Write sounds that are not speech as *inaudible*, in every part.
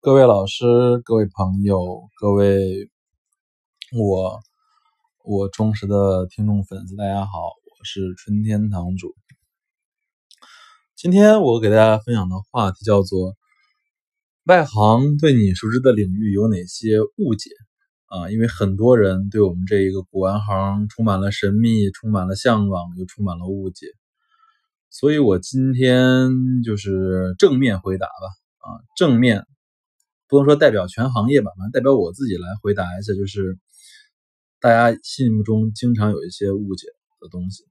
各位老师、各位朋友、各位我我忠实的听众粉丝，大家好，我是春天堂主。今天我给大家分享的话题叫做“外行对你熟知的领域有哪些误解”啊，因为很多人对我们这一个古玩行充满了神秘，充满了向往，又充满了误解，所以我今天就是正面回答吧，啊，正面。不能说代表全行业吧，反正代表我自己来回答一下，就是大家心目中经常有一些误解的东西。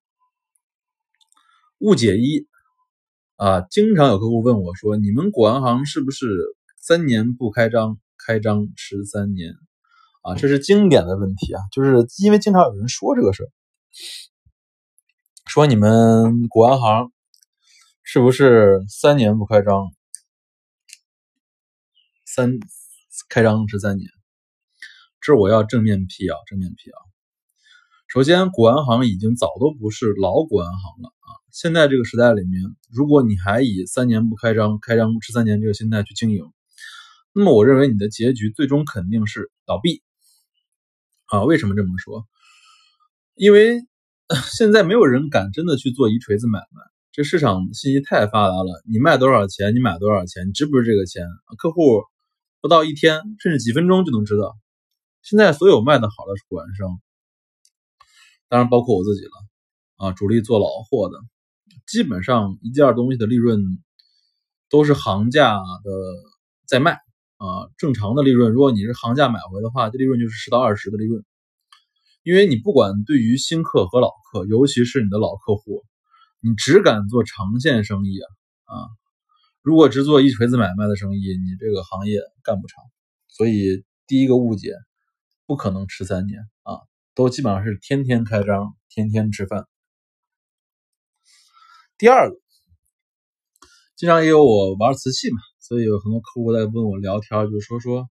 误解一啊，经常有客户问我说：“你们古玩行是不是三年不开张，开张吃三年？”啊，这是经典的问题啊，就是因为经常有人说这个事儿，说你们古玩行是不是三年不开张？三开张十三年，这我要正面辟谣，正面辟谣。首先，古玩行已经早都不是老古玩行了啊！现在这个时代里面，如果你还以三年不开张，开张吃三年这个心态去经营，那么我认为你的结局最终肯定是倒闭啊！为什么这么说？因为 *laughs* 现在没有人敢真的去做一锤子买卖，这市场信息太发达了，你卖多少钱，你买多少钱，你值不值这个钱？客户。不到一天，甚至几分钟就能知道。现在所有卖的好的古玩商，当然包括我自己了啊，主力做老货的，基本上一件东西的利润都是行价的在卖啊。正常的利润，如果你是行价买回的话，这利润就是十到二十的利润。因为你不管对于新客和老客，尤其是你的老客户，你只敢做长线生意啊啊。如果只做一锤子买卖的生意，你这个行业干不长。所以第一个误解，不可能吃三年啊，都基本上是天天开张，天天吃饭。第二个，经常也有我玩瓷器嘛，所以有很多客户在问我聊天，就说说，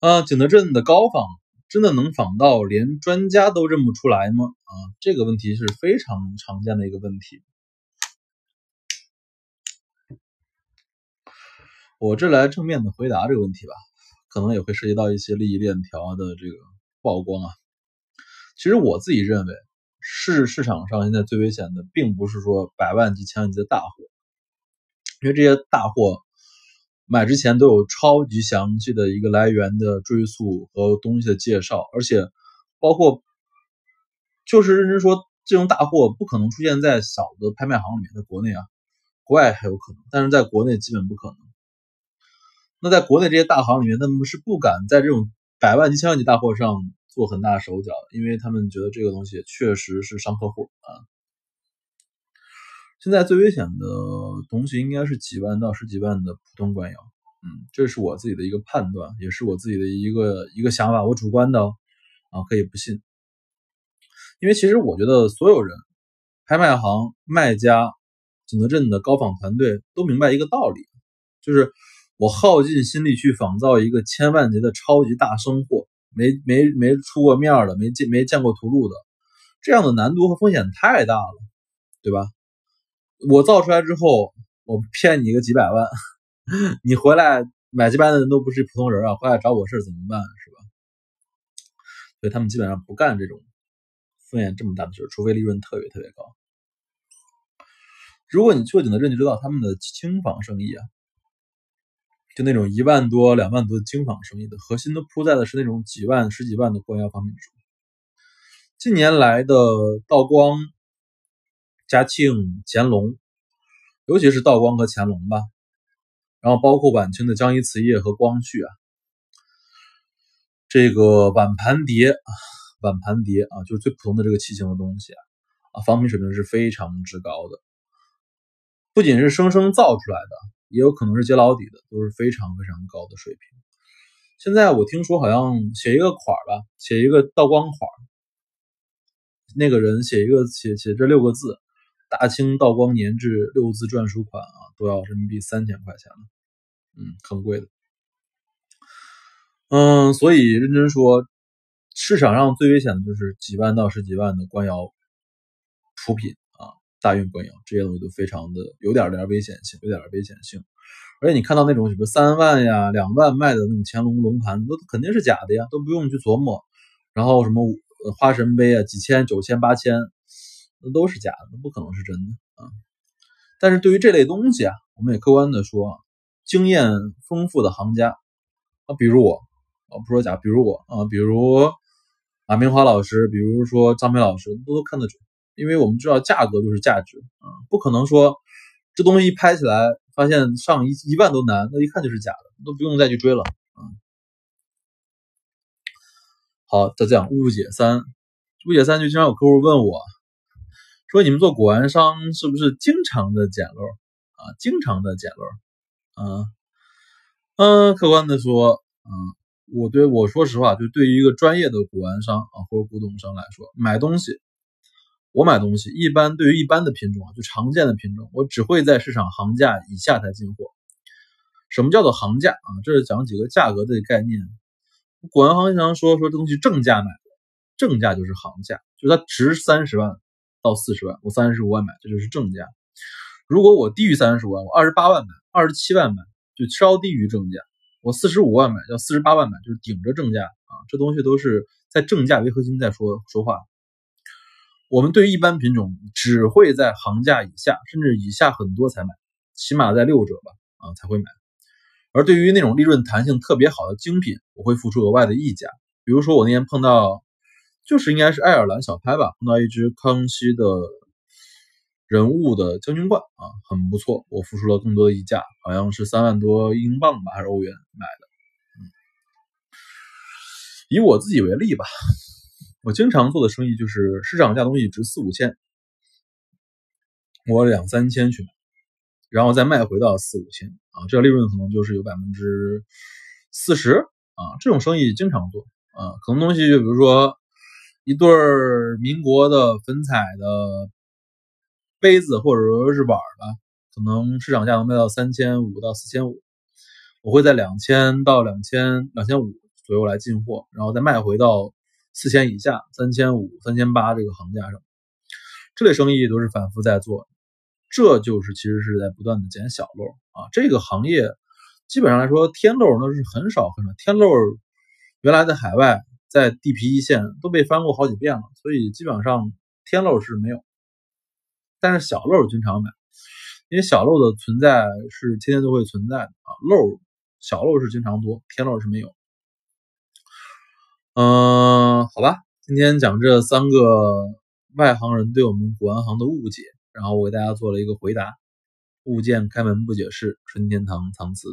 啊，景德镇的高仿真的能仿到连专家都认不出来吗？啊，这个问题是非常常见的一个问题。我这来正面的回答这个问题吧，可能也会涉及到一些利益链条的这个曝光啊。其实我自己认为，市市场上现在最危险的，并不是说百万级、千万级的大货，因为这些大货买之前都有超级详细的一个来源的追溯和东西的介绍，而且包括就是认真说，这种大货不可能出现在小的拍卖行里面，在国内啊，国外还有可能，但是在国内基本不可能。那在国内这些大行里面，他们是不敢在这种百万级、千万级大货上做很大手脚，因为他们觉得这个东西确实是伤客户啊。现在最危险的东西应该是几万到十几万的普通官窑，嗯，这是我自己的一个判断，也是我自己的一个一个想法，我主观的啊，可以不信。因为其实我觉得所有人，拍卖行、卖家、景德镇的高仿团队都明白一个道理，就是。我耗尽心力去仿造一个千万级的超级大生货，没没没出过面的，没见没见过图录的，这样的难度和风险太大了，对吧？我造出来之后，我骗你一个几百万，*laughs* 你回来买几百万的人都不是普通人啊，回来找我事怎么办？是吧？所以他们基本上不干这种风险这么大的事，除非利润特别特别高。如果你去景德镇，你知道他们的轻仿生意啊。就那种一万多、两万多的精仿生意的核心都铺在的是那种几万、十几万的官窑仿品上。近年来的道光、嘉庆、乾隆，尤其是道光和乾隆吧，然后包括晚清的江一瓷业和光绪啊，这个碗盘碟，碗盘碟啊，就是最普通的这个器型的东西啊，啊，仿品水平是非常之高的，不仅是生生造出来的。也有可能是接老底的，都是非常非常高的水平。现在我听说好像写一个款吧，写一个道光款，那个人写一个写写这六个字“大清道光年制六字篆书款”啊，都要人民币三千块钱了，嗯，很贵的。嗯，所以认真说，市场上最危险的就是几万到十几万的官窑出品，大运官窑这些东西都非常的有点点危险性，有点危险性。而且你看到那种什么三万呀、两万卖的那种乾隆龙盘，那肯定是假的呀，都不用去琢磨。然后什么花神杯啊，几千、九千、八千，那都是假的，那不可能是真的啊。但是对于这类东西啊，我们也客观的说，经验丰富的行家啊，比如我啊，不说假，比如我啊，比如马明华老师，比如说张培老师，都都看得准，因为我们知道价格就是价值啊，不可能说这东西拍起来。发现上一一万都难，那一看就是假的，都不用再去追了啊。好，再讲误解三，误解三就经常有客户问我，说你们做古玩商是不是经常的捡漏啊？经常的捡漏啊？嗯，客观的说，嗯，我对我说实话，就对于一个专业的古玩商啊或者古董商来说，买东西。我买东西一般对于一般的品种啊，就常见的品种，我只会在市场行价以下才进货。什么叫做行价啊？这是讲几个价格的概念。古玩行经常说说这东西正价买，正价就是行价，就是它值三十万到四十万，我三十五万买，这就是正价。如果我低于三十五万，我二十八万买，二十七万买，就稍低于正价。我四十五万买，叫四十八万买，就是顶着正价啊。这东西都是在正价为核心在说说话。我们对于一般品种只会在行价以下，甚至以下很多才买，起码在六折吧，啊才会买。而对于那种利润弹性特别好的精品，我会付出额外的溢价。比如说我那天碰到，就是应该是爱尔兰小拍吧，碰到一只康熙的人物的将军罐啊，很不错，我付出了更多的溢价，好像是三万多英镑吧，还是欧元买的。以我自己为例吧。我经常做的生意就是市场价东西值四五千，我两三千去买，然后再卖回到四五千啊，这个利润可能就是有百分之四十啊。这种生意经常做啊，可能东西就比如说一对民国的粉彩的杯子或者说是碗吧，可能市场价能卖到三千五到四千五，我会在两千到两千两千五左右来进货，然后再卖回到。四千以下，三千五、三千八这个行价上，这类生意都是反复在做，这就是其实是在不断的捡小漏啊。这个行业基本上来说，天漏那是很少很少，天漏原来在海外在地皮一线都被翻过好几遍了，所以基本上天漏是没有。但是小漏经常买，因为小漏的存在是天天都会存在的啊，漏小漏是经常多，天漏是没有。嗯，好吧，今天讲这三个外行人对我们古玩行的误解，然后我给大家做了一个回答。物见开门不解释，春天堂藏词。